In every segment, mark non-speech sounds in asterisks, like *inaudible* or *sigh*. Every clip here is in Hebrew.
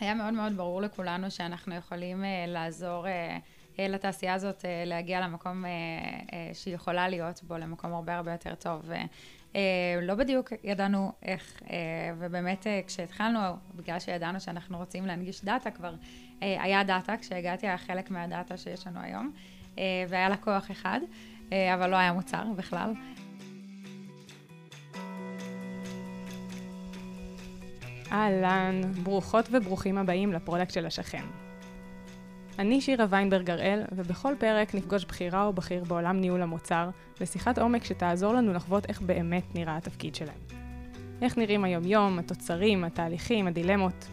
היה מאוד מאוד ברור לכולנו שאנחנו יכולים לעזור לתעשייה הזאת להגיע למקום שהיא יכולה להיות בו, למקום הרבה הרבה יותר טוב. לא בדיוק ידענו איך, ובאמת כשהתחלנו, בגלל שידענו שאנחנו רוצים להנגיש דאטה, כבר היה דאטה, כשהגעתי היה חלק מהדאטה שיש לנו היום, והיה לקוח אחד, אבל לא היה מוצר בכלל. אהלן, ברוכות וברוכים הבאים לפרודקט של השכן. אני שירה ויינברג הראל, ובכל פרק נפגוש בחירה או בכיר בעולם ניהול המוצר, לשיחת עומק שתעזור לנו לחוות איך באמת נראה התפקיד שלהם. איך נראים היום-יום, התוצרים, התהליכים, הדילמות.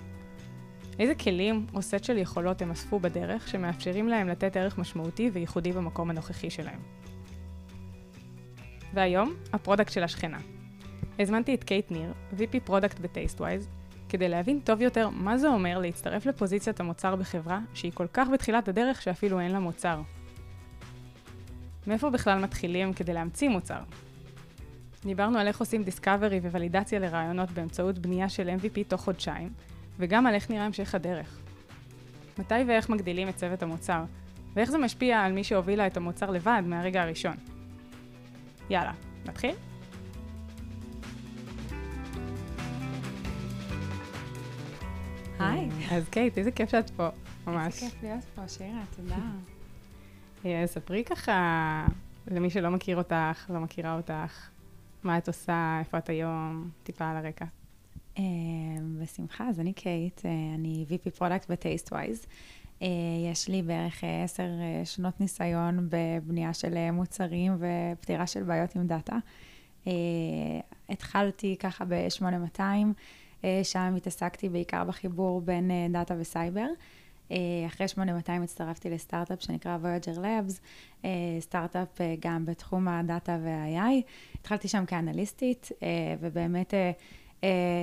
איזה כלים או סט של יכולות הם אספו בדרך שמאפשרים להם לתת ערך משמעותי וייחודי במקום הנוכחי שלהם. והיום, הפרודקט של השכנה. הזמנתי את קייט ניר, VP product ב Tastewise, כדי להבין טוב יותר מה זה אומר להצטרף לפוזיציית המוצר בחברה שהיא כל כך בתחילת הדרך שאפילו אין לה מוצר. מאיפה בכלל מתחילים כדי להמציא מוצר? דיברנו על איך עושים discovery וולידציה לרעיונות באמצעות בנייה של MVP תוך חודשיים, וגם על איך נראה המשך הדרך. מתי ואיך מגדילים את צוות המוצר, ואיך זה משפיע על מי שהובילה את המוצר לבד מהרגע הראשון. יאללה, נתחיל? היי. אז קייט, איזה כיף שאת פה, ממש. איזה כיף להיות פה, שירה, תודה. *laughs* אה, ספרי ככה, למי שלא מכיר אותך, לא מכירה אותך, מה את עושה, איפה את היום, טיפה על הרקע. אה, בשמחה, אז אני קייט, אה, אני VP product ב Tastewise. יש לי בערך עשר שנות ניסיון בבנייה של מוצרים ופתירה של בעיות עם דאטה. התחלתי ככה ב-8200. אה, שם התעסקתי בעיקר בחיבור בין אה, דאטה וסייבר. אה, אחרי 8200 הצטרפתי לסטארט-אפ שנקרא Voyager Labs, סטארט-אפ גם בתחום הדאטה וה-AI. התחלתי שם כאנליסטית, ובאמת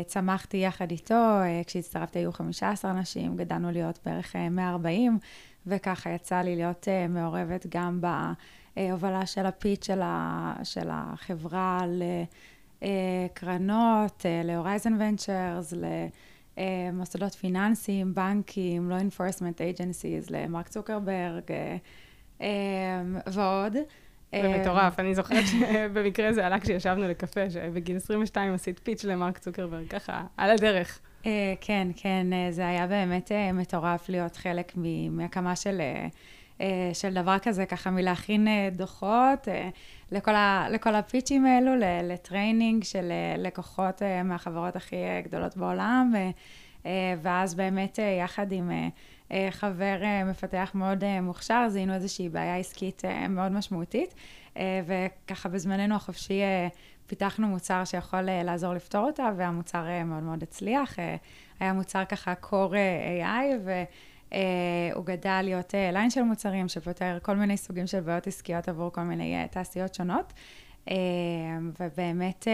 צמחתי יחד איתו, כשהצטרפתי היו 15 אנשים, גדלנו להיות בערך 140, וככה יצא לי להיות מעורבת גם בהובלה של הפיץ של החברה ל... אה, קרנות, אה, להורייזן ונצ'רס, למוסדות פיננסיים, בנקים, law enforcement agencies, למרק צוקרברג אה, ועוד. זה מטורף, אני זוכרת *laughs* שבמקרה זה עלה כשישבנו לקפה, שבגיל 22 עשית פיץ' למרק צוקרברג, ככה, על הדרך. כן, כן, זה היה באמת מטורף להיות חלק מהקמה של... אה, של דבר כזה, ככה מלהכין אה, דוחות אה, לכל, ה, לכל הפיצ'ים האלו, ל training של לקוחות מהחברות הכי גדולות בעולם, ואז באמת יחד עם חבר מפתח מאוד מוכשר, זיהינו איזושהי בעיה עסקית מאוד משמעותית, וככה בזמננו החופשי פיתחנו מוצר שיכול לעזור לפתור אותה, והמוצר מאוד מאוד הצליח. היה מוצר ככה core AI, ו... הוא גדל להיות אה, ליין של מוצרים שפותר כל מיני סוגים של בעיות עסקיות עבור כל מיני אה, תעשיות שונות. אה, ובאמת, אה,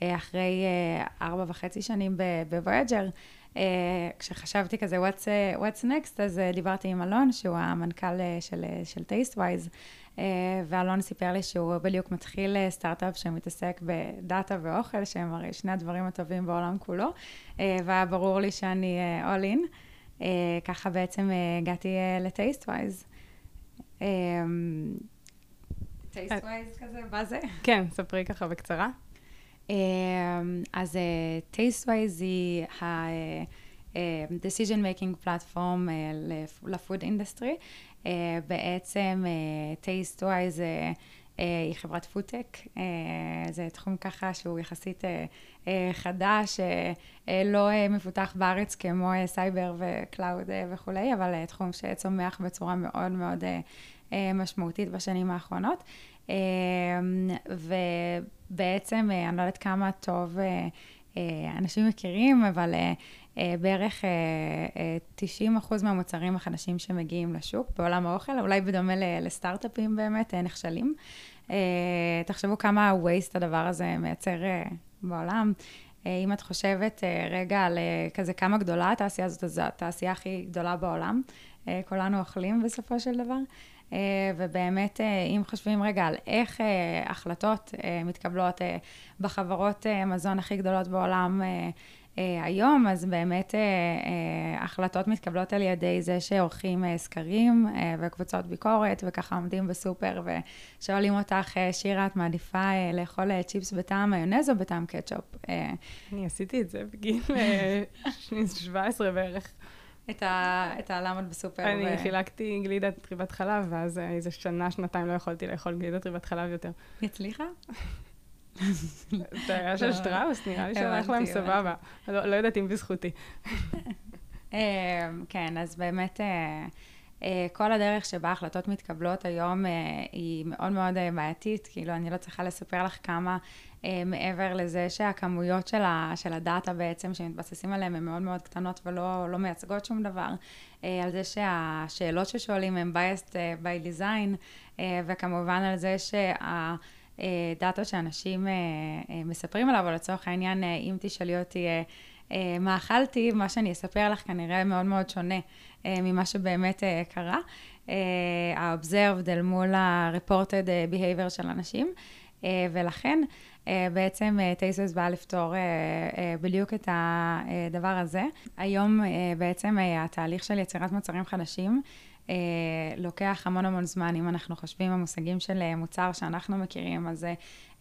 אה, אחרי אה, ארבע וחצי שנים ב Voyager, אה, כשחשבתי כזה, what's, אה, what's next, אז אה, דיברתי עם אלון, שהוא המנכ"ל אה, של, אה, של Tastewise, אה, ואלון סיפר לי שהוא בדיוק מתחיל אה, סטארט-אפ שמתעסק בדאטה ואוכל, שהם הרי שני הדברים הטובים בעולם כולו, אה, והיה ברור לי שאני אה, all in. אה, ככה בעצם אה, הגעתי אה, ל Tastewise. Tastewise כזה, מה זה? כן, ספרי ככה בקצרה. אז Tastewise היא ה-decision making platform ל food industry. בעצם Tastewise היא חברת פודטק, זה תחום ככה שהוא יחסית אה, חדש, אה, אה, לא מפותח בארץ כמו סייבר ו cloud וכולי, אבל תחום שצומח בצורה מאוד מאוד משמעותית בשנים האחרונות. ובעצם, אני לא יודעת כמה טוב אנשים מכירים, אבל בערך 90 אחוז מהמוצרים החדשים שמגיעים לשוק בעולם האוכל, אולי בדומה לסטארט-אפים באמת, נכשלים. תחשבו כמה waste הדבר הזה מייצר בעולם. אה, אם את חושבת אה, רגע על אה, כזה כמה גדולה התעשייה הזאת, אז זו התעשייה הכי גדולה בעולם. כולנו אוכלים בסופו של דבר. ובאמת, אם חושבים רגע על איך החלטות מתקבלות בחברות מזון הכי גדולות בעולם, היום, אז באמת החלטות מתקבלות על ידי זה שעורכים סקרים וקבוצות ביקורת, וככה עומדים בסופר ושואלים אותך, שירה, את מעדיפה לאכול צ'יפס בטעם מיונז או בטעם קטשופ? אני עשיתי את זה בגיל 17 בערך. את, ה, את הלמות בסופר. אני ו... חילקתי גלידת ריבת חלב, ואז איזה שנה, שנתיים לא יכולתי לאכול גלידת ריבת חלב יותר. היא הצליחה? זה היה של שטראוס, נראה לי שהלך להם סבבה. לא, לא יודעת אם בזכותי. *laughs* אמ, כן, אז באמת... אה, אה, כל הדרך שבה החלטות מתקבלות היום אה, היא מאוד מאוד בעייתית, כאילו אני לא צריכה לספר לך כמה מעבר לזה שהכמויות של, ה, של הדאטה בעצם שמתבססים עליהן הן מאוד מאוד קטנות ולא לא מייצגות שום דבר, על זה שהשאלות ששואלים הן biased by design, וכמובן על זה שה... דאטה שאנשים אה, אה, מספרים עליו, אבל לצורך העניין, אה, אם תשאלי אותי מה אכלתי, מה שאני אספר לך כנראה מאוד מאוד שונה ממה שבאמת קרה. ה-observed אל מול ה-reported behavior של אנשים, ולכן בעצם טייסוס בא לפתור בדיוק את הדבר הזה. היום בעצם התהליך של יצירת מוצרים חדשים אה, לוקח המון המון זמן, אם אנחנו חושבים במושגים של אה, מוצר שאנחנו מכירים, אז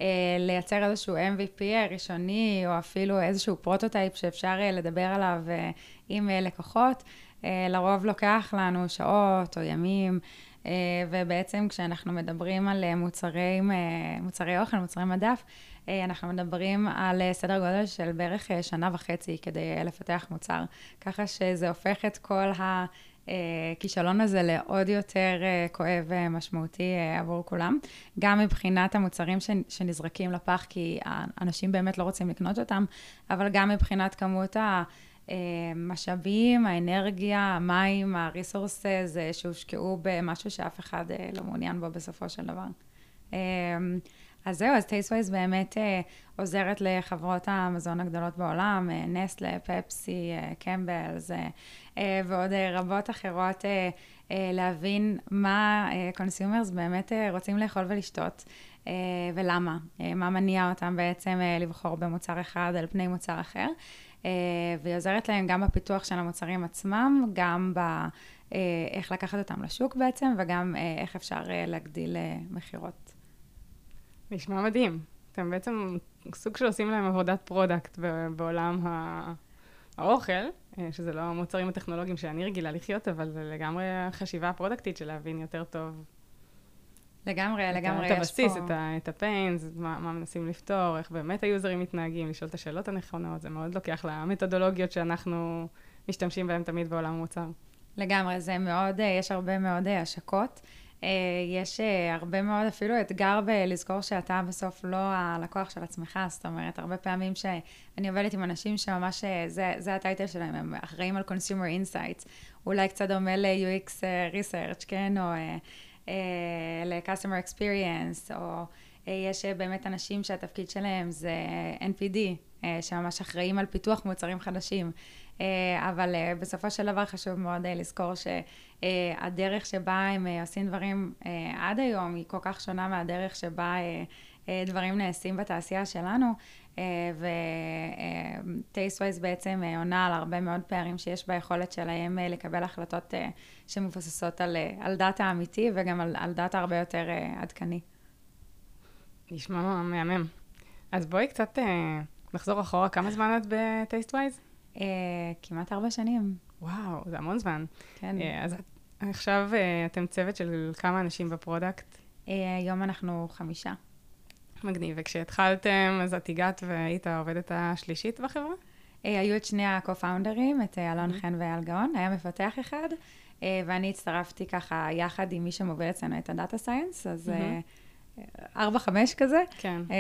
אה, לייצר איזשהו MVP ראשוני, או אפילו איזשהו prototype שאפשר אה, לדבר עליו אה, עם אה, לקוחות, אה, לרוב לוקח לנו שעות או ימים. אה, ובעצם כשאנחנו מדברים על אה, מוצרים, אה, מוצרי אוכל, מוצרי מדף, אה, אנחנו מדברים על אה, סדר גודל של בערך אה, שנה וחצי כדי אה, לפתח מוצר. ככה שזה הופך את כל ה... הכישלון הזה לעוד יותר אה, כואב ומשמעותי אה, עבור כולם. גם מבחינת המוצרים שנזרקים לפח, כי האנשים באמת לא רוצים לקנות אותם, אבל גם מבחינת כמות המשאבים, האנרגיה, המים, הריסורסס שהושקעו במשהו שאף אחד אה, לא מעוניין בו בסופו של דבר. אז זהו, אז טייסווייז באמת אה, עוזרת לחברות המזון הגדולות בעולם, אה, נסטלה, פפסי, אה, Campbell's אה, אה, ועוד אה, רבות אחרות, אה, אה, להבין מה consumers אה, באמת אה, רוצים לאכול ולשתות. אה, ולמה, אה, מה מניע אותם בעצם אה, לבחור במוצר אחד על פני מוצר אחר, אה, והיא עוזרת להם גם בפיתוח של המוצרים עצמם, גם ב... אה, איך לקחת אותם לשוק בעצם, וגם אה, איך אפשר אה, להגדיל אה, מכירות. נשמע מדהים. אתם בעצם סוג של עושים להם עבודת product בעולם האוכל, אה, שזה לא המוצרים הטכנולוגיים שאני רגילה לחיות, אבל זה לגמרי החשיבה הפרודקטית של להבין יותר טוב. לגמרי, את לגמרי, פה... את הבסיס, את, את ה pains, מה, מה מנסים לפתור, איך באמת היוזרים מתנהגים, לשאול את השאלות הנכונות, זה מאוד לקוח מהמתודולוגיות שאנחנו משתמשים בהן תמיד בעולם המוצר. לגמרי, זה מאוד, אה, יש הרבה מאוד אה, השקות. אה, יש אה, הרבה מאוד אפילו אתגר בלזכור שאתה בסוף לא הלקוח של עצמך, זאת אומרת, הרבה פעמים שאני עובדת עם אנשים שממש, אה, זה, זה הטייטל שלהם, הם אחראים על Consumer Insights, אולי קצת דומה ל-UX Research, כן, או ל-Customer Experience, או יש באמת אנשים שהתפקיד שלהם זה NPD, שממש אחראים על פיתוח מוצרים חדשים. אה, אבל אה, בסופו של דבר חשוב מאוד אה, לזכור שהדרך שבה הם עושים דברים עד היום היא כל כך שונה מהדרך שבה דברים נעשים בתעשייה שלנו, ו Tastewise בעצם עונה על הרבה מאוד פערים שיש ביכולת שלהם לקבל החלטות שמבוססות על, על דאטה אמיתי וגם על, על דאטה הרבה יותר עדכני. נשמע מהמם. אז בואי קצת נחזור אחורה, כמה זמן את ב Tastewise? Uh, כמעט ארבע שנים. וואו, זה המון זמן. כן. Uh, אז עכשיו uh, אתם צוות של כמה אנשים ב product? Uh, היום אנחנו חמישה. מגניב. וכשהתחלתם, אז את הגעת והיית העובדת השלישית בחברה? Uh, היו את שני ה-co-founders, את אלון mm-hmm. חן ואייל גאון, היה מפתח אחד, uh, ואני הצטרפתי ככה יחד עם מי שמוביל אצלנו את ה data science, אז... Mm-hmm. ארבע, חמש כזה. כן. Uh,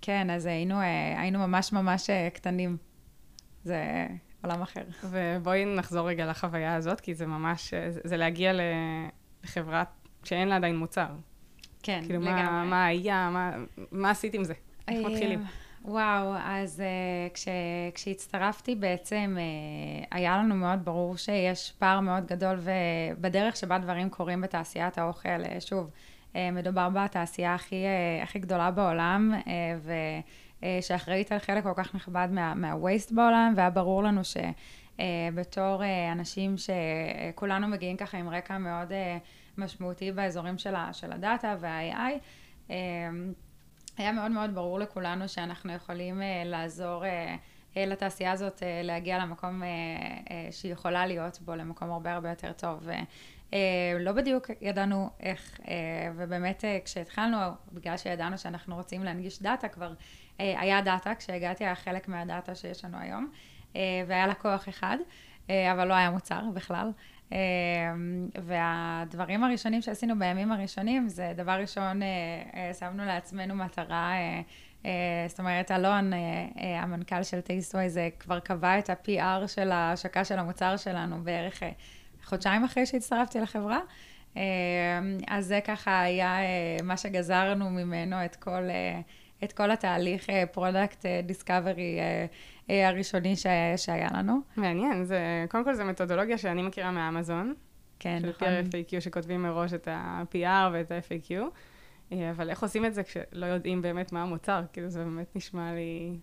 כן, אז היינו, uh, היינו ממש ממש uh, קטנים. זה עולם אחר. ובואי נחזור רגע לחוויה הזאת, כי זה ממש, זה להגיע לחברה שאין לה עדיין מוצר. כן, כאילו לגמרי. מה, מה היה, מה, מה עשית עם זה? איך אה, מתחילים? וואו, אז uh, כש, כשהצטרפתי בעצם, uh, היה לנו מאוד ברור שיש פער מאוד גדול בדרך שבה דברים קורים בתעשיית האוכל. Uh, שוב, uh, מדובר בתעשייה הכי, uh, הכי גדולה בעולם, uh, שאחראית על חלק כל כך נכבד מה, מה-waste בעולם, והיה ברור לנו שבתור אנשים שכולנו מגיעים ככה עם רקע מאוד משמעותי באזורים של, ה, של הדאטה וה-AI, היה מאוד מאוד ברור לכולנו שאנחנו יכולים לעזור לתעשייה הזאת להגיע למקום שהיא יכולה להיות בו, למקום הרבה הרבה יותר טוב. אה, לא בדיוק ידענו איך, אה, ובאמת אה, כשהתחלנו, בגלל שידענו שאנחנו רוצים להנגיש דאטה, כבר היה דאטה, כשהגעתי היה חלק מהדאטה שיש לנו היום, והיה לקוח אחד, אבל לא היה מוצר בכלל. והדברים הראשונים שעשינו בימים הראשונים, זה דבר ראשון, שמנו לעצמנו מטרה, זאת אומרת, אלון, המנכ"ל של Tastewise, כבר קבע את ה-PR של ההשקה של המוצר שלנו בערך חודשיים אחרי שהצטרפתי לחברה. אה, אז זה ככה היה אה, מה שגזרנו ממנו את כל, אה, את כל התהליך product discovery הראשוני שהיה לנו. מעניין, זה, קודם כל זו מתודולוגיה שאני מכירה מאמזון. כן, של נכון. של FAQ שכותבים מראש את ה-PR ואת ה-FAQ, אבל איך עושים את זה כשלא יודעים באמת מה המוצר? כאילו זה באמת נשמע לי אה,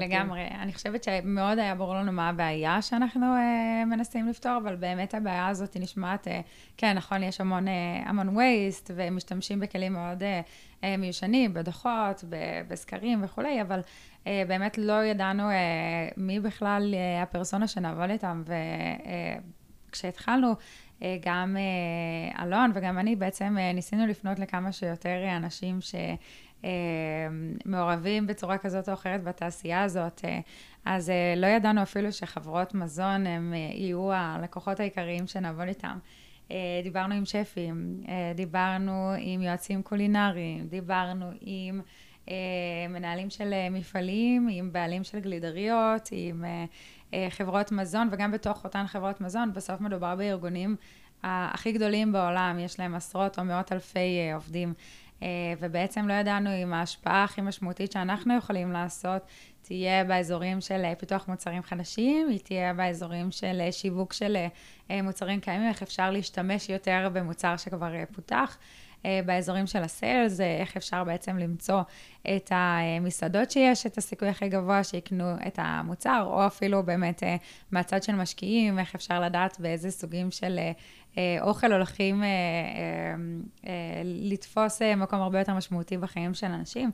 לגמרי. אני חושבת שמאוד היה ברור לנו מה הבעיה שאנחנו uh, מנסים לפתור, אבל באמת הבעיה הזאת נשמעת, uh, כן, נכון, יש המון, המון waste, ומשתמשים בכלים מאוד מיושנים, בדוחות, בסקרים וכולי, אבל באמת לא ידענו מי בכלל הפרסונה שנעבוד איתם, וכשהתחלנו, גם אלון וגם אני בעצם ניסינו לפנות לכמה שיותר אנשים ש... אה, מעורבים בצורה כזאת או אחרת בתעשייה הזאת. אה, אז אה, לא ידענו אפילו שחברות מזון הם יהיו הלקוחות העיקריים שנעבוד איתם. דיברנו עם שפים, דיברנו עם יועצים קולינריים, דיברנו עם מנהלים של מפעלים, עם בעלים של גלידריות, עם חברות מזון, וגם בתוך אותן חברות מזון, בסוף מדובר בארגונים הכי גדולים בעולם, יש להם עשרות או מאות אלפי עובדים. אה, ובעצם לא ידענו אם ההשפעה הכי משמעותית שאנחנו יכולים לעשות תהיה באזורים של אה, פיתוח מוצרים חדשים, היא תהיה באזורים של אה, שיווק של מוצרים קיימים, איך אפשר להשתמש יותר במוצר שכבר פותח. באזורים של הסיילס, איך אפשר בעצם למצוא את המסעדות שיש את הסיכוי הכי גבוה שיקנו את המוצר, או אפילו באמת מהצד של משקיעים, איך אפשר לדעת באיזה סוגים של אה, אוכל הולכים אה, אה, לתפוס מקום הרבה יותר משמעותי בחיים של אנשים.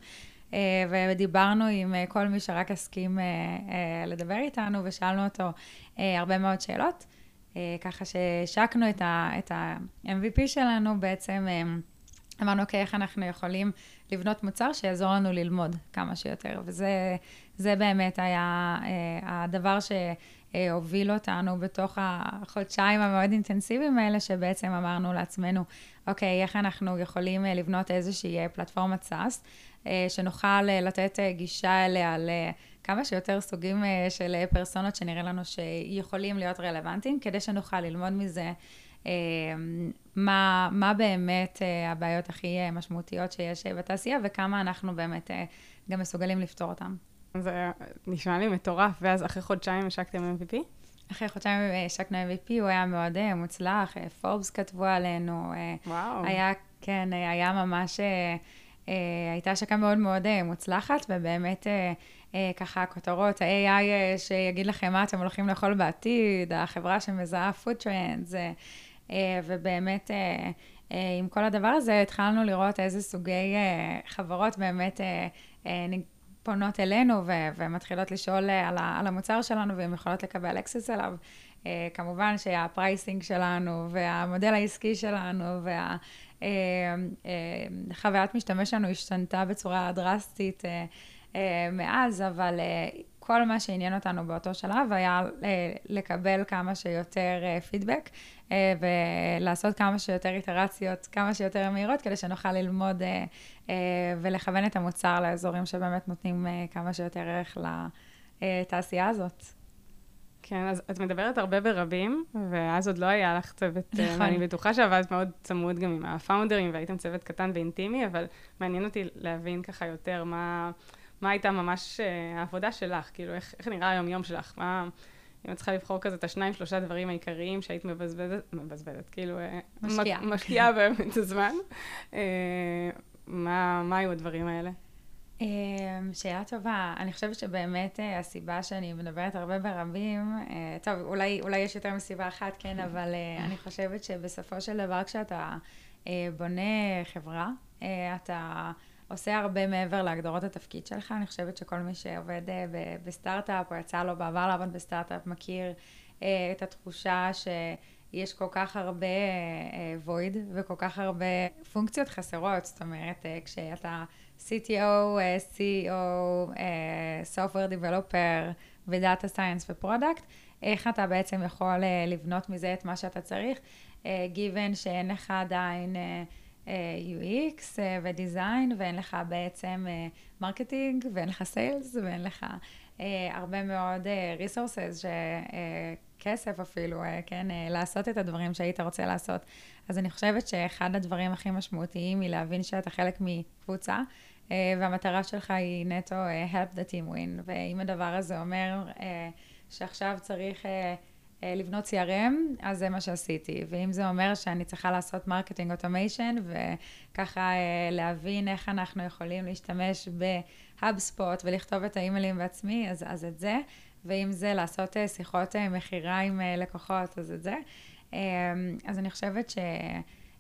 ודיברנו עם כל מי שרק הסכים לדבר איתנו, ושאלנו אותו הרבה מאוד שאלות. ככה שהשקנו את ה-MVP שלנו, בעצם אמרנו, אוקיי, איך אנחנו יכולים לבנות מוצר שיעזור לנו ללמוד כמה שיותר. וזה באמת היה הדבר. אה, הוביל אותנו בתוך החודשיים המאוד אינטנסיביים האלה, שבעצם אמרנו לעצמנו, אוקיי, איך אנחנו יכולים אה, לבנות איזושהי אה, פלטפורמת סאס, שנוכל לתת גישה אליה לכמה שיותר סוגים של פרסונות שנראה לנו שיכולים להיות רלוונטיים, כדי שנוכל ללמוד מזה. מה, מה באמת הבעיות הכי משמעותיות שיש בתעשייה וכמה אנחנו באמת גם מסוגלים לפתור אותן. זה נשמע לי מטורף, ואז אחרי חודשיים השקתם MVP? אחרי חודשיים השקנו MVP, הוא היה מאוד אה, מוצלח, פורבס אה, כתבו עלינו. אה, וואו. היה, כן, היה ממש, הייתה השקה מאוד מאוד מוצלחת, ובאמת ככה הכותרות, ה-AI שיגיד לכם מה אתם הולכים לאכול בעתיד, החברה שמזהה food trends, ובאמת... עם כל הדבר הזה התחלנו לראות איזה סוגי חברות באמת פונות אלינו ו- ומתחילות לשאול אה, על, ה- על המוצר שלנו והן יכולות לקבל אקסס אליו. Uh, כמובן שה pricing שלנו והמודל העסקי שלנו והחוויית uh, uh, משתמש שלנו השתנתה בצורה דרסטית uh, מאז, אבל uh, כל מה שעניין אותנו באותו שלב היה uh, לקבל כמה שיותר פידבק. אה, ולעשות כמה שיותר איטרציות, כמה שיותר מהירות, כדי שנוכל ללמוד אה, אה, ולכוון את המוצר לאזורים שבאמת נותנים כמה שיותר ערך לתעשייה הזאת. כן, אז את מדברת הרבה ברבים, ואז עוד לא היה לך צוות, נכון. אני בטוחה שעבדת מאוד צמוד גם עם הפאונדרים, והייתם צוות קטן ואינטימי, אבל מעניין אותי להבין ככה יותר מה, מה הייתה ממש העבודה שלך, כאילו, איך, איך נראה היום-יום שלך, מה... אם את צריכה לבחור כזה את השניים, שלושה דברים העיקריים שהיית מבזבזת, מבזבזת, כאילו... אה, משקיעה. משקיעה באמת את הזמן. אה, מה, מה היו הדברים האלה? שאלה טובה. אני חושבת שבאמת הסיבה שאני מדברת הרבה ברבים, טוב, אולי, אולי יש יותר מסיבה אחת, כן, *laughs* אבל אני חושבת שבסופו של דבר כשאתה בונה חברה, אתה עושה הרבה מעבר להגדרות התפקיד שלך. אני חושבת שכל מי שעובד בסטארט-אפ, או יצא לו בעבר לעבוד בסטארט-אפ, מכיר את התחושה ש... יש כל כך הרבה וויד uh, וכל כך הרבה פונקציות חסרות, זאת אומרת, כשאתה CTO, CEO, Software Developer ו data science ו product, איך אתה בעצם יכול לבנות מזה את מה שאתה צריך, given שאין לך עדיין uh, UX uh, ו design, ואין לך בעצם marketing, uh, ואין לך sales, ואין לך uh, הרבה מאוד uh. Uh, כסף אפילו, אה, כן, אה, לעשות את הדברים שהיית רוצה לעשות. אז אני חושבת שאחד הדברים הכי משמעותיים היא להבין שאתה חלק מקבוצה, אה, והמטרה שלך היא נטו help the team win. ואם הדבר הזה אומר שעכשיו צריך לבנות CRM, אז זה מה שעשיתי. ואם זה אומר שאני צריכה לעשות marketing automation, וככה להבין איך אנחנו יכולים להשתמש ב HubSpot ולכתוב את האימיילים בעצמי, אז, אז את זה. ואם זה לעשות אה, שיחות אה, מכירה עם אה, לקוחות, אז את זה. אז אני חושבת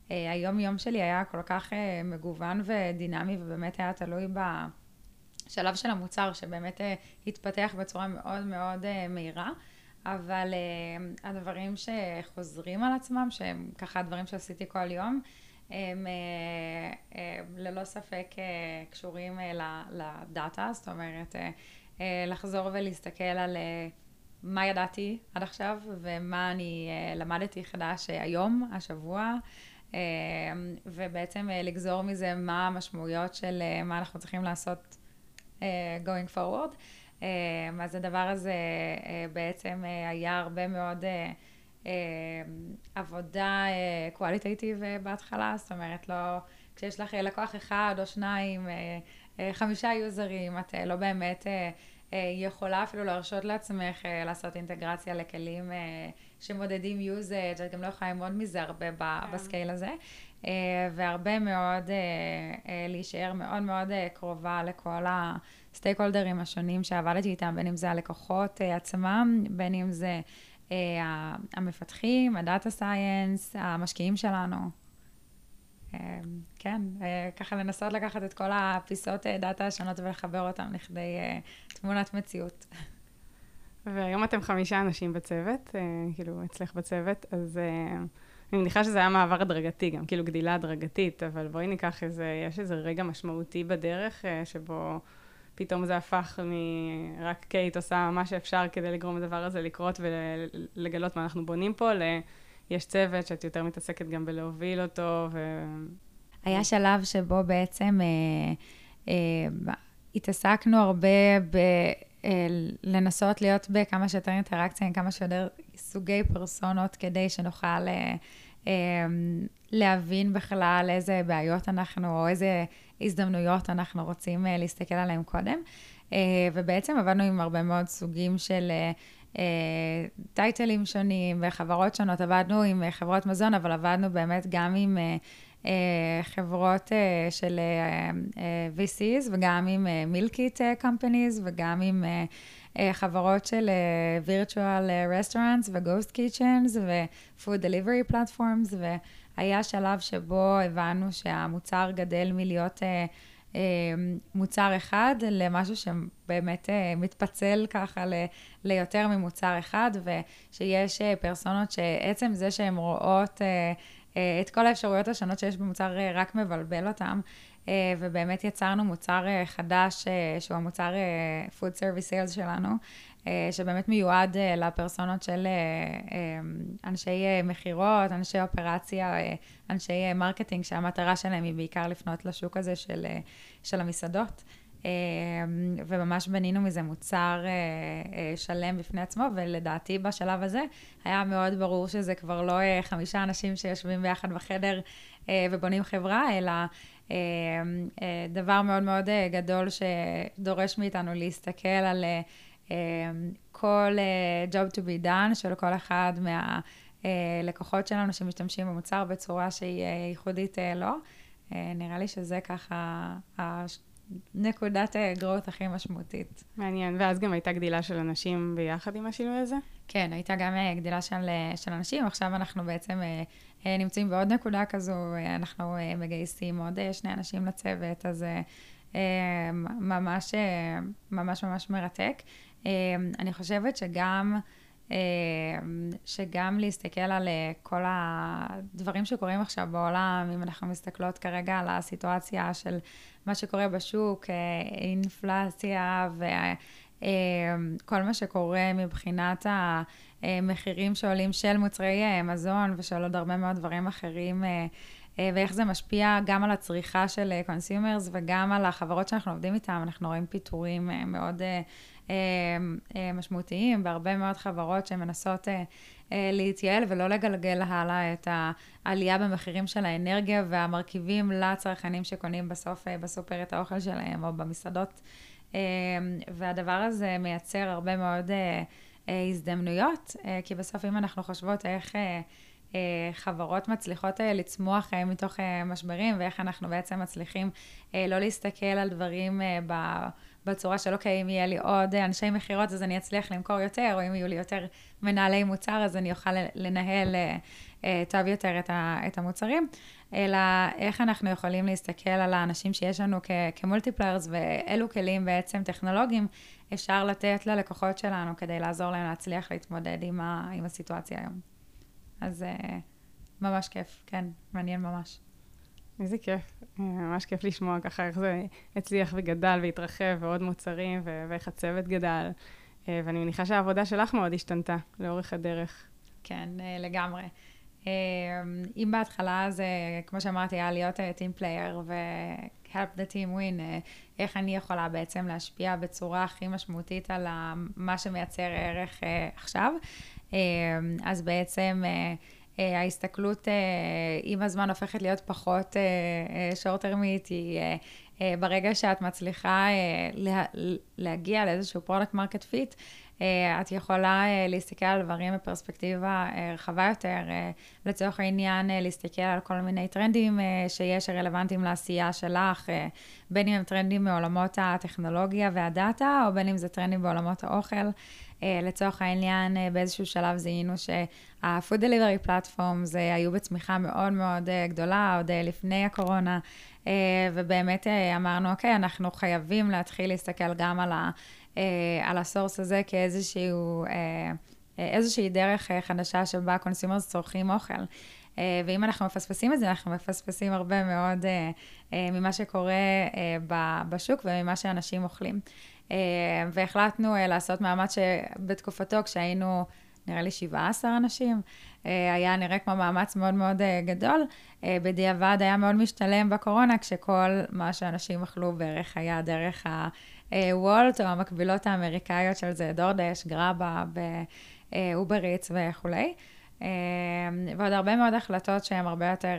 שהיום יום שלי היה כל כך מגוון ודינמי, ובאמת היה תלוי בשלב של המוצר, שבאמת התפתח בצורה מאוד מאוד מהירה. אבל uh, הדברים שחוזרים על עצמם, שהם ככה הדברים שעשיתי כל יום, הם uh, uh, ללא ספק uh, קשורים uh, לדאטה, זאת אומרת, uh, אה, לחזור ולהסתכל על אה, מה ידעתי עד עכשיו ומה אני אה, למדתי חדש היום, השבוע, ובעצם לגזור מזה מה המשמעויות של מה אנחנו צריכים לעשות going forward. אז הדבר הזה בעצם היה הרבה מאוד עבודה קואליטייטיב בהתחלה, זאת אומרת, לא, כשיש לך לקוח אחד או שניים, אה, חמישה יוזרים, את אה, לא באמת אה, יכולה אפילו להרשות לעצמך לעשות אינטגרציה לכלים שמודדים usage, את גם לא יכולה ללמוד מזה הרבה כן. ב scale הזה, והרבה מאוד להישאר מאוד מאוד קרובה לכל ה stakeholder ים השונים שעבדתי איתם, בין אם זה הלקוחות עצמם, בין אם זה המפתחים, ה data science, המשקיעים שלנו. כן, אה, ככה לנסות לקחת את כל הפיסות אה, דאטה השונות ולחבר אותן לכדי אה, תמונת מציאות. והיום אתם חמישה אנשים בצוות, כאילו אצלך בצוות, אז אני מניחה שזה היה מעבר הדרגתי, גם כאילו גדילה הדרגתית, אבל בואי ניקח איזה, יש איזה רגע משמעותי בדרך, שבו פתאום זה הפך מרק קייט עושה מה שאפשר כדי לגרום לדבר הזה לקרות ולגלות מה אנחנו בונים פה, ל... יש צוות שאת יותר מתעסקת גם בלהוביל אותו. ו... היה שלב שבו בעצם אה, אה, התעסקנו הרבה ב... אה, לנסות להיות בכמה שיותר אינטראקציה עם כמה שיותר סוגי פרסונות כדי שנוכל אה, אה, להבין בכלל איזה בעיות אנחנו, או איזה הזדמנויות אנחנו רוצים להסתכל עליהן קודם. ובעצם עבדנו עם הרבה מאוד סוגים של טייטלים שונים וחברות שונות. עבדנו עם חברות מזון, אבל עבדנו באמת גם עם חברות של VCs וגם עם מילקיט companies וגם עם חברות של virtual restaurants ו-ghost kitchens ו-food delivery platforms, והיה שלב שבו הבנו שהמוצר גדל מלהיות... אמ, מוצר אחד למשהו שבאמת אה, מתפצל ככה ליותר ממוצר אחד, ושיש אה, פרסונות שעצם זה שהן רואות אה, את כל האפשרויות השונות שיש במוצר רק מבלבל אותם. ובאמת יצרנו מוצר חדש, שהוא המוצר food service sales שלנו, אה, שבאמת מיועד אה, לפרסונות של אה, אנשי מכירות, אנשי אופרציה, אנשי marketing, שהמטרה שלהם היא בעיקר לפנות לשוק הזה של, של המסעדות. וממש בנינו מזה מוצר שלם בפני עצמו, ולדעתי בשלב הזה היה מאוד ברור שזה כבר לא חמישה אנשים שיושבים ביחד בחדר ובונים חברה, אלא דבר מאוד מאוד גדול שדורש מאיתנו להסתכל על אמ, כל job to be done של כל אחד מהלקוחות שלנו שמשתמשים במוצר בצורה שהיא ייחודית לו. Uh, נראה לי שזה ככה הנקודת growth הכי משמעותית. מעניין, ואז גם הייתה גדילה של אנשים ביחד עם השינוי הזה? כן, הייתה גם גדילה של, של אנשים, עכשיו אנחנו בעצם נמצאים בעוד נקודה כזו, אנחנו מגייסים עוד שני אנשים לצוות, אז ממש ממש ממש מרתק. אני חושבת שגם... שגם להסתכל על כל הדברים שקורים עכשיו בעולם, אם אנחנו מסתכלות כרגע על הסיטואציה של מה שקורה בשוק, אינפלציה וכל מה שקורה מבחינת המחירים שעולים של מוצרי מזון ושל עוד הרבה מאוד דברים אחרים, ואיך זה משפיע גם על הצריכה של consumers וגם על החברות שאנחנו עובדים איתן, אנחנו רואים פיטורים מאוד... משמעותיים בהרבה מאוד חברות שמנסות להתייעל ולא לגלגל הלאה את העלייה במחירים של האנרגיה והמרכיבים לצרכנים שקונים בסוף בסופר את האוכל שלהם או במסעדות. והדבר הזה מייצר הרבה מאוד הזדמנויות, כי בסוף אם אנחנו חושבות איך חברות מצליחות לצמוח מתוך משברים ואיך אנחנו בעצם מצליחים לא להסתכל על דברים בצורה של, אוקיי, אם יהיה לי עוד אנשי מכירות, אז אני אצליח למכור יותר, או אם יהיו לי יותר מנהלי מוצר, אז אני אוכל לנהל אה, טוב יותר את, המוצרים, אלא איך אנחנו יכולים להסתכל על האנשים שיש לנו כ, כמולטיפליירס, ואילו כלים בעצם טכנולוגיים אפשר לתת ללקוחות שלנו כדי לעזור להם להצליח להתמודד עם, ה, עם הסיטואציה היום. אז אה, ממש כיף, כן, מעניין ממש. איזה כיף, ממש כיף לשמוע ככה איך זה הצליח וגדל והתרחב ועוד מוצרים ואיך הצוות גדל. אה, ואני מניחה שהעבודה שלך מאוד השתנתה לאורך הדרך. כן, אה, לגמרי. אה, אם בהתחלה זה, כמו שאמרתי, היה להיות team player ו-help the team win, איך אני יכולה בעצם להשפיע בצורה הכי משמעותית על מה שמייצר ערך עכשיו. אז בעצם... אה, ההסתכלות אה, עם הזמן הופכת להיות פחות short אה, היא ברגע שאת מצליחה להגיע לאיזשהו product market fit, את יכולה להסתכל על דברים בפרספקטיבה רחבה יותר, לצורך העניין להסתכל על כל מיני טרנדים שיש שרלוונטיים לעשייה שלך, בין אם הם טרנדים מעולמות הטכנולוגיה והדאטה, או בין אם זה טרנדים בעולמות האוכל. אה, לצורך העניין, אה, באיזשהו שלב זיהינו שה-food delivery platforms היו בצמיחה מאוד מאוד אה, גדולה, עוד לפני הקורונה, ובאמת אמרנו, אוקיי, אנחנו חייבים להתחיל להסתכל גם על, ה, על ה source הזה כאיזשהו... איזושהי דרך חדשה שבה consumers צורכים אוכל. ואם אנחנו מפספסים את זה, אנחנו מפספסים הרבה מאוד ממה שקורה בשוק וממה שאנשים אוכלים. אה, והחלטנו אה, לעשות מאמץ שבתקופתו, כשהיינו, נראה לי 17 אנשים, אה, היה נראה כמו מאמץ מאוד מאוד גדול. בדיעבד היה מאוד משתלם בקורונה, כשכל מה שאנשים אכלו בערך היה דרך הוולט, או המקבילות האמריקאיות של זה, דורדש, גראבה, באובריץ וכולי. ועוד הרבה מאוד החלטות שהן הרבה יותר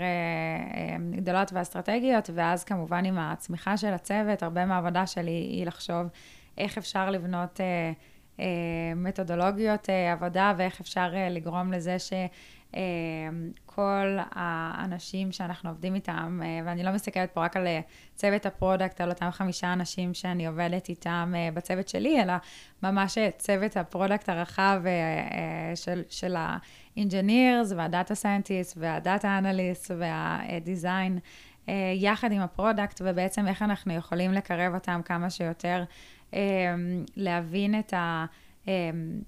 גדולות ואסטרטגיות, ואז כמובן עם הצמיחה של הצוות, הרבה מהעבודה שלי היא לחשוב איך אפשר לבנות אה, אה, מתודולוגיות אה, עבודה ואיך אפשר אה, לגרום לזה ש... אה, כל האנשים שאנחנו עובדים איתם, אה, ואני לא מסתכלת פה רק על אה, צוות ה product, על אותם חמישה אנשים שאני עובדת איתם בצוות שלי, אלא ממש צוות ה product הרחב של, של ה-engineers והדאטה סיינטיסט והדאטה אנליסט והדיזיין, יחד עם הפרודקט, ובעצם איך אנחנו יכולים לקרב אותם כמה שיותר להבין את ה... אמ,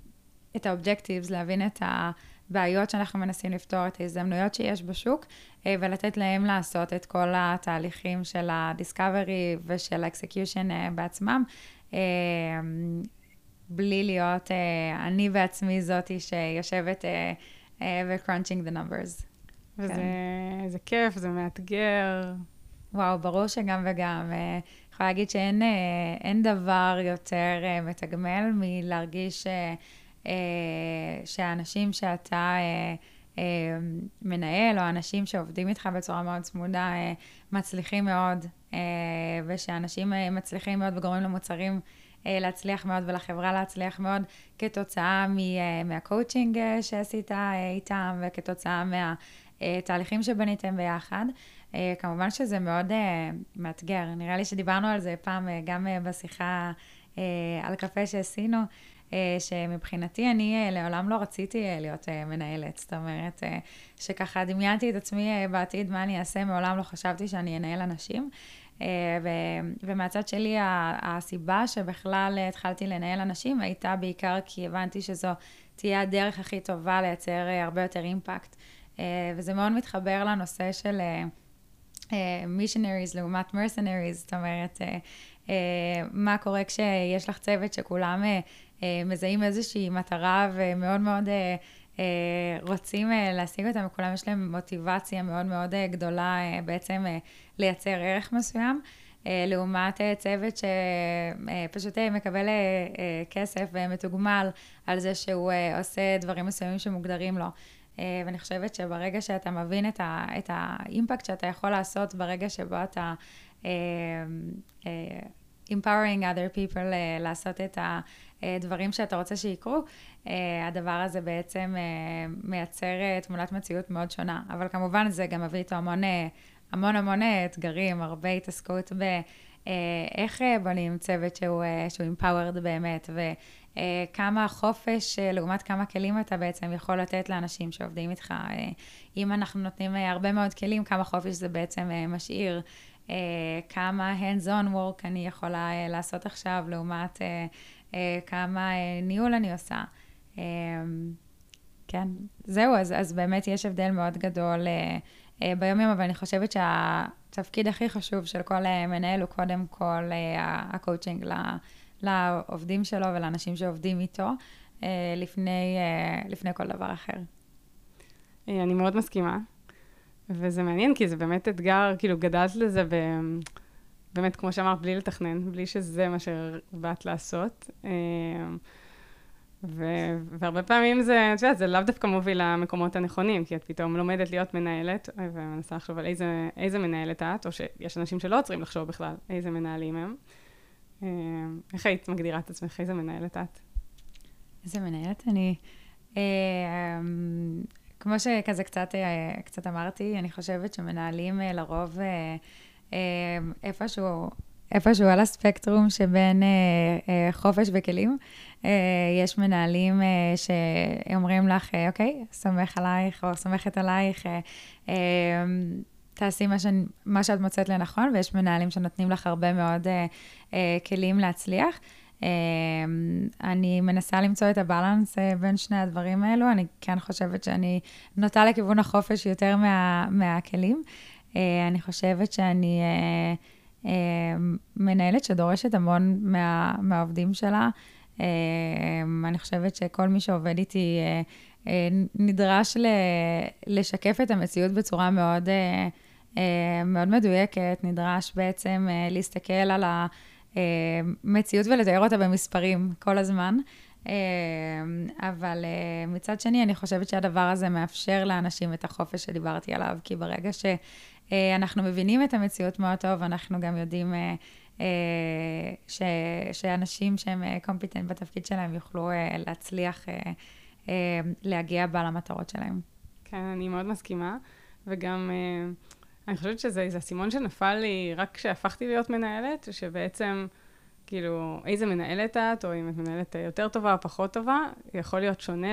את ה objectives, להבין את הבעיות שאנחנו מנסים לפתור, את ההזדמנויות שיש בשוק, אה, ולתת להם לעשות את כל התהליכים של ה-discovery ושל ה-execution אה, בעצמם, אמ, בלי להיות אה, אני בעצמי זאתי שיושבת ו-crunching the numbers. וזה כן. כיף, זה מאתגר. וואו, ברור שגם וגם. יכולה להגיד שאין אה, דבר יותר אה, מתגמל מלהרגיש אה, שהאנשים שאתה מנהל, או אנשים שעובדים איתך בצורה מאוד צמודה, מצליחים מאוד, ושאנשים מצליחים מאוד וגורמים למוצרים להצליח מאוד ולחברה להצליח מאוד, כתוצאה מהקואוצ'ינג שעשית איתם, וכתוצאה מהתהליכים שבניתם ביחד. כמובן שזה מאוד מאתגר. נראה לי שדיברנו על זה פעם גם בשיחה על קפה שעשינו. שמבחינתי אני לעולם לא רציתי להיות מנהלת. זאת אומרת, שככה דמיינתי את עצמי בעתיד מה אני אעשה, מעולם לא חשבתי שאני אנהל אנשים. ומהצד שלי, הסיבה שבכלל התחלתי לנהל אנשים הייתה בעיקר כי הבנתי שזו תהיה הדרך הכי טובה לייצר הרבה יותר אימפקט. וזה מאוד מתחבר לנושא של מישנריז לעומת מרסנריז, זאת אומרת, מה קורה כשיש לך צוות שכולם מזהים איזושהי מטרה ומאוד מאוד רוצים להשיג אותה, וכולם יש להם מוטיבציה מאוד מאוד גדולה בעצם לייצר ערך מסוים. לעומת צוות שפשוט מקבל כסף ומתוגמל על זה שהוא עושה דברים מסוימים שמוגדרים לו. ואני חושבת שברגע שאתה מבין את, ה, את האימפקט שאתה יכול לעשות ברגע שבו אתה uh, uh, empowering other people לעשות את הדברים שאתה רוצה שיקרו, הדבר הזה בעצם מייצר תמונת מציאות מאוד שונה. אבל כמובן זה גם מביא איתו המון, המון המון אתגרים, הרבה התעסקות ב... איך בונים צוות שהוא, שהוא empowered באמת, ו... אה, כמה חופש אה, לעומת כמה כלים אתה בעצם יכול לתת לאנשים שעובדים איתך. אה, אם אנחנו נותנים הרבה מאוד כלים, כמה חופש זה בעצם משאיר. כמה hands-on work אני יכולה לעשות עכשיו, לעומת כמה ניהול אני עושה. כן, זהו, אז, אז באמת יש הבדל מאוד גדול ביום-יום, אבל אני חושבת שהתפקיד הכי חשוב של כל מנהל הוא קודם כל הקואוצ'ינג לעובדים שלו ולאנשים שעובדים איתו, אה, לפני, אה, לפני כל דבר אחר. אה, אני מאוד מסכימה, וזה מעניין, כי זה באמת אתגר, כאילו, גדלת לזה ב... באמת, כמו שאמרת, בלי לתכנן, בלי שזה מה שבאת לעשות. ו- והרבה פעמים זה, את יודעת, זה לאו דווקא מוביל למקומות הנכונים, כי את פתאום לומדת להיות מנהלת, ומנסה לחשוב על איזה, איזה מנהלת את, או שיש אנשים שלא עוצרים לחשוב בכלל איזה מנהלים הם. אה, איך היית מגדירה את עצמך? איזה מנהלת את? איזה מנהלת אני? אה, אמ, כמו שכזה קצת, אה, קצת אמרתי, אני חושבת שמנהלים לרוב איפשהו, איפשהו על הספקטרום שבין חופש וכלים. יש מנהלים שאומרים לך, אוקיי, סומך עלייך או סומכת עלייך. תעשי מה, ש... מה שאת מוצאת לנכון, ויש מנהלים שנותנים לך הרבה מאוד uh, uh, כלים להצליח. Uh, אני מנסה למצוא את הבלנס uh, בין שני הדברים האלו. אני כן חושבת שאני נוטה לכיוון החופש יותר מה, מהכלים. Uh, אני חושבת שאני uh, uh, מנהלת שדורשת המון מה, מהעובדים שלה. Uh, אני חושבת שכל מי שעובד איתי uh, uh, נדרש לשקף את המציאות בצורה מאוד... אה, מאוד מדויקת, נדרש בעצם אה, להסתכל על המציאות ולתאר אותה במספרים כל הזמן. אה, אבל מצד שני, אני חושבת שהדבר הזה מאפשר לאנשים את החופש שדיברתי עליו, כי ברגע שאנחנו מבינים את המציאות מאוד טוב, אנחנו גם יודעים ש, שאנשים שהם קומפיטנט בתפקיד שלהם יוכלו להצליח להגיע בה למטרות שלהם. כן, אני מאוד מסכימה, וגם... אני חושבת שזה אסימון שנפל לי רק כשהפכתי להיות מנהלת, שבעצם, כאילו, איזה מנהלת את, או אם את מנהלת יותר טובה או פחות טובה, יכול להיות שונה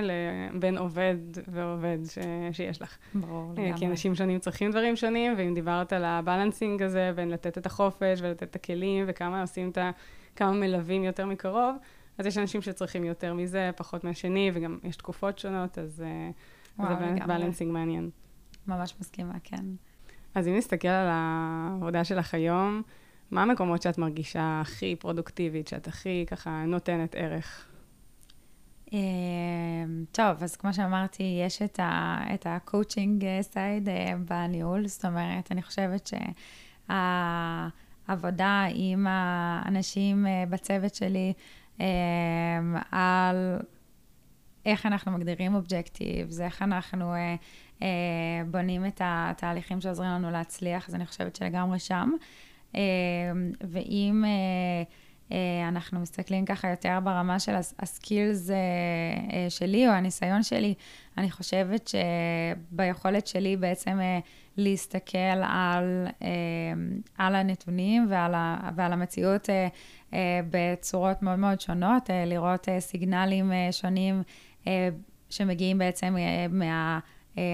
בין עובד ועובד ש, שיש לך. ברור, לגמרי. כי אנשים שונים צריכים דברים שונים, ואם דיברת על הבלנסינג הזה, בין לתת את החופש ולתת את הכלים, וכמה עושים את ה... כמה מלווים יותר מקרוב, אז יש אנשים שצריכים יותר מזה, פחות מהשני, וגם יש תקופות שונות, אז וואו, זה באמת בלנסינג מעניין. ממש מסכימה, כן. אז אם נסתכל על העבודה שלך היום, מה המקומות שאת מרגישה הכי פרודוקטיבית, שאת הכי ככה נותנת ערך? אמ, טוב, אז כמו שאמרתי, יש את ה-coaching side אה, בניהול, זאת אומרת, אני חושבת שהעבודה עם האנשים אה, בצוות שלי אמ, על איך אנחנו מגדירים אובג'קטיב, איך אנחנו אה, אה, בונים את התהליכים שעוזרים לנו להצליח, אז אני חושבת שלגמרי שם. אה, ואם אה, אנחנו מסתכלים ככה יותר ברמה של הסקילס שלי או הניסיון שלי, אני חושבת שביכולת שלי בעצם להסתכל על, על הנתונים ועל, ה, ועל המציאות בצורות מאוד מאוד שונות, לראות סיגנלים שונים שמגיעים בעצם מה...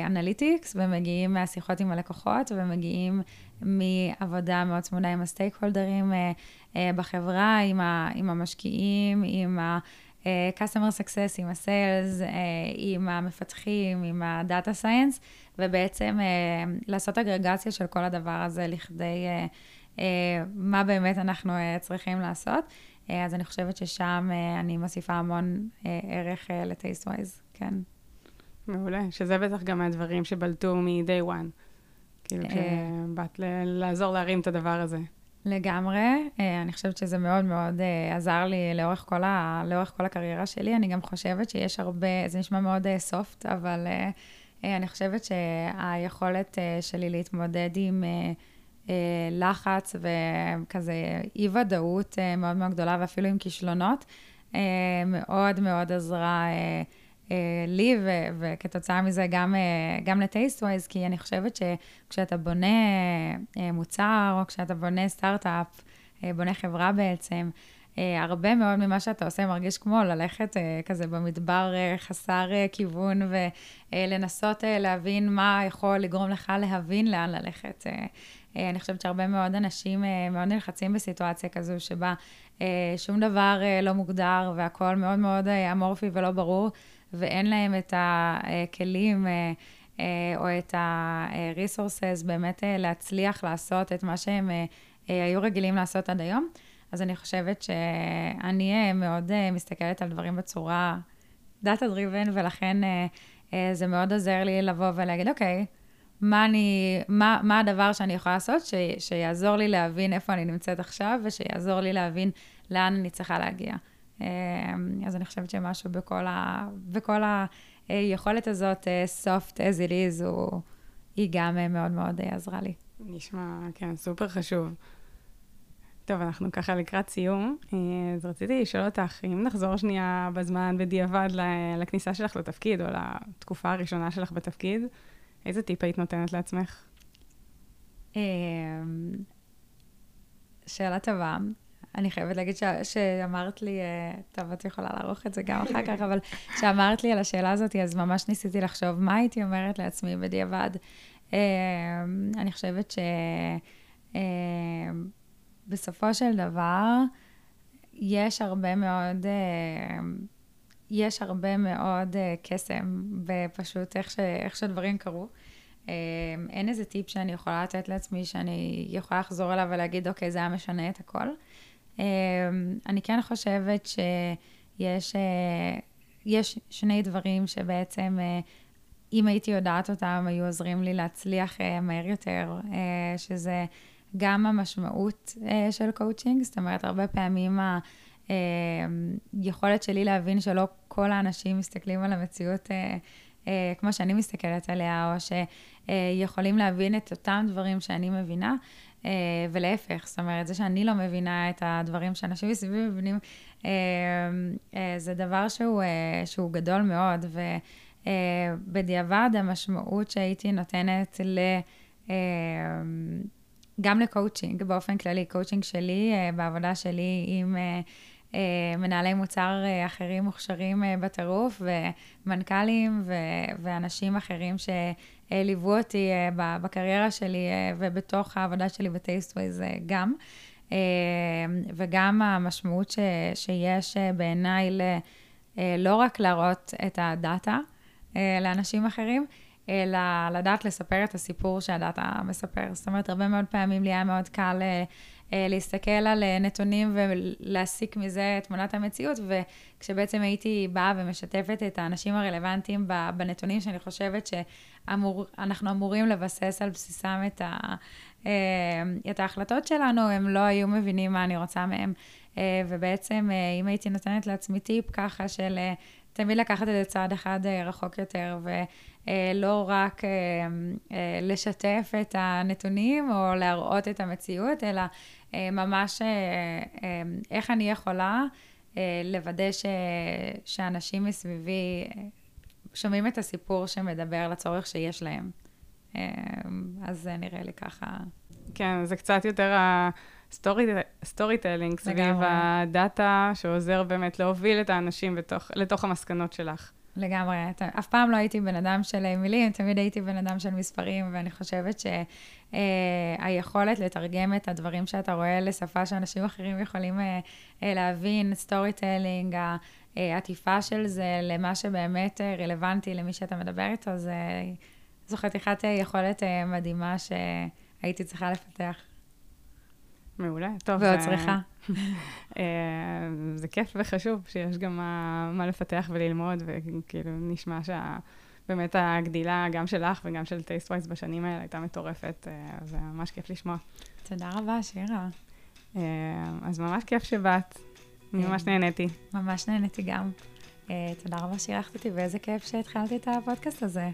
analytics, ומגיעים מהשיחות עם הלקוחות, ומגיעים מעבודה מאוד צמודה עם ה stakeholder ים אה, אה, בחברה, עם, ה, עם המשקיעים, עם ה-customer success, עם אה, עם המפתחים, עם ה-data science, ובעצם לעשות אגרגציה של כל הדבר הזה לכדי מה באמת אנחנו צריכים לעשות. אז אני חושבת ששם אני מוסיפה המון ערך ל-TasteWise, כן. מעולה, שזה בטח גם מהדברים שבלטו מ-day one. כאילו, כשבאת לעזור להרים את הדבר הזה. לגמרי, אה, אני חושבת שזה מאוד מאוד אה, עזר לי לאורך כל, ה, לאורך כל הקריירה שלי. אני גם חושבת שיש הרבה, זה נשמע מאוד סופט, אה, אבל אני חושבת שהיכולת שלי להתמודד עם לחץ וכזה אי-ודאות מאוד מאוד גדולה, ואפילו עם כישלונות, מאוד מאוד עזרה. אה, לי, ו- וכתוצאה מזה גם, אה, גם לטייסטווייז, כי אני חושבת שכשאתה בונה אה, מוצר, או כשאתה בונה סטארט-אפ, בונה חברה בעצם, הרבה מאוד ממה שאתה עושה מרגיש כמו ללכת כזה במדבר חסר כיוון ולנסות להבין מה יכול לגרום לך להבין לאן ללכת. אני חושבת שהרבה מאוד אנשים מאוד נלחצים בסיטואציה כזו שבה שום דבר לא מוגדר והכול מאוד מאוד אמורפי ולא ברור. ואין להם את הכלים אה, אה, או את ה-resources באמת אה, להצליח לעשות את מה שהם היו רגילים לעשות עד היום. אז אני חושבת שאני מאוד מסתכלת על דברים בצורה דריבן, ולכן זה מאוד עוזר לי לבוא ולהגיד, אוקיי, מה, אני, מה, מה הדבר שאני יכולה לעשות ש, שיעזור לי להבין איפה אני נמצאת עכשיו, ושיעזור לי להבין לאן אני צריכה להגיע. אמ, אז אני חושבת שמשהו בכל, ה, בכל היכולת הזאת, אה, soft as it is, הוא, היא גם אה, מאוד מאוד אה, עזרה לי. נשמע, כן, סופר חשוב. טוב, אנחנו ככה לקראת סיום, אז רציתי לשאול אותך, אם נחזור שנייה בזמן בדיעבד לכניסה שלך לתפקיד, או לתקופה הראשונה שלך בתפקיד, איזה טיפ היית נותנת לעצמך? אמ, שאלה טובה. אני חייבת להגיד ש... שאמרת לי, אה, טוב, את יכולה לערוך את זה גם אחר כך, אבל כשאמרת לי על השאלה הזאת, אז ממש ניסיתי לחשוב מה הייתי אומרת לעצמי בדיעבד. אה, אני חושבת שבסופו אה, של דבר, יש הרבה מאוד, יש הרבה מאוד קסם בפשוט איך, ש, איך שדברים קרו. אין איזה טיפ שאני יכולה לתת לעצמי, שאני יכולה לחזור אליו ולהגיד, אוקיי, זה היה משנה את הכל. אמ, אני כן חושבת שיש אה, יש שני דברים שבעצם, אה, אם הייתי יודעת אותם, היו עוזרים לי להצליח אה, מהר יותר, שזה גם המשמעות של קואוצ'ינג, זאת אומרת, הרבה פעמים היכולת שלי להבין שלא כל האנשים מסתכלים על המציאות כמו שאני מסתכלת עליה, או שיכולים להבין את אותם דברים שאני מבינה. אה, ולהפך, זאת אומרת, זה שאני לא מבינה את הדברים שאנשים מסביבי מבינים, אה, אה, זה דבר שהוא, שהוא גדול מאוד, ובדיעבד המשמעות שהייתי נותנת ל... גם לקואוצ'ינג באופן כללי, קואוצ'ינג שלי, בעבודה שלי עם מנהלי מוצר אחרים מוכשרים בטירוף, ומנכ"לים ואנשים אחרים ש... אה, ליוו אותי אה, בקריירה שלי אה, ובתוך העבודה שלי ב Tastewise גם. וגם המשמעות ש, שיש בעיניי ל, לא רק להראות את הדאטה לאנשים אחרים, אלא לדעת לספר את הסיפור שהדאטה מספר. זאת אומרת, הרבה מאוד פעמים לי היה מאוד קל להסתכל על נתונים ולהסיק מזה את תמונת המציאות, וכשבעצם הייתי באה ומשתפת את האנשים הרלוונטיים בנתונים שאני חושבת ש... אמור, אנחנו אמורים לבסס על בסיסם את, ה, אה, את ההחלטות שלנו, הם לא היו מבינים מה אני רוצה מהם. ובעצם, אם הייתי נותנת לעצמי טיפ ככה של תמיד לקחת את זה צעד אחד רחוק יותר, ולא רק לשתף את הנתונים או להראות את המציאות, אלא ממש איך אני יכולה לוודא ש, שאנשים מסביבי שומעים את הסיפור שמדבר לצורך שיש להם. אז זה נראה לי ככה. כן, זה קצת יותר ה storytelling סביב ה data, שעוזר באמת להוביל את האנשים בתוך, לתוך המסקנות שלך. לגמרי. אף פעם לא הייתי בן אדם של מילים, תמיד הייתי בן אדם של מספרים, ואני חושבת שהיכולת אה, לתרגם את הדברים שאתה רואה לשפה שאנשים אחרים יכולים אה, אה, להבין, storytelling, העטיפה של זה למה שבאמת רלוונטי למי שאתה מדבר איתו, זה, זו חתיכת יכולת מדהימה שהייתי צריכה לפתח. מעולה, טוב. ועוד צריכה. *laughs* זה כיף וחשוב שיש גם מה, מה לפתח וללמוד, וכאילו נשמע שבאמת הגדילה גם שלך וגם של טייסטווייז בשנים האלה הייתה מטורפת, זה ממש כיף לשמוע. תודה רבה, שירה. אז ממש כיף שבאת, אני ממש נהניתי. ממש נהניתי גם. תודה רבה שאירחת אותי, ואיזה כיף שהתחלתי את הפודקאסט הזה.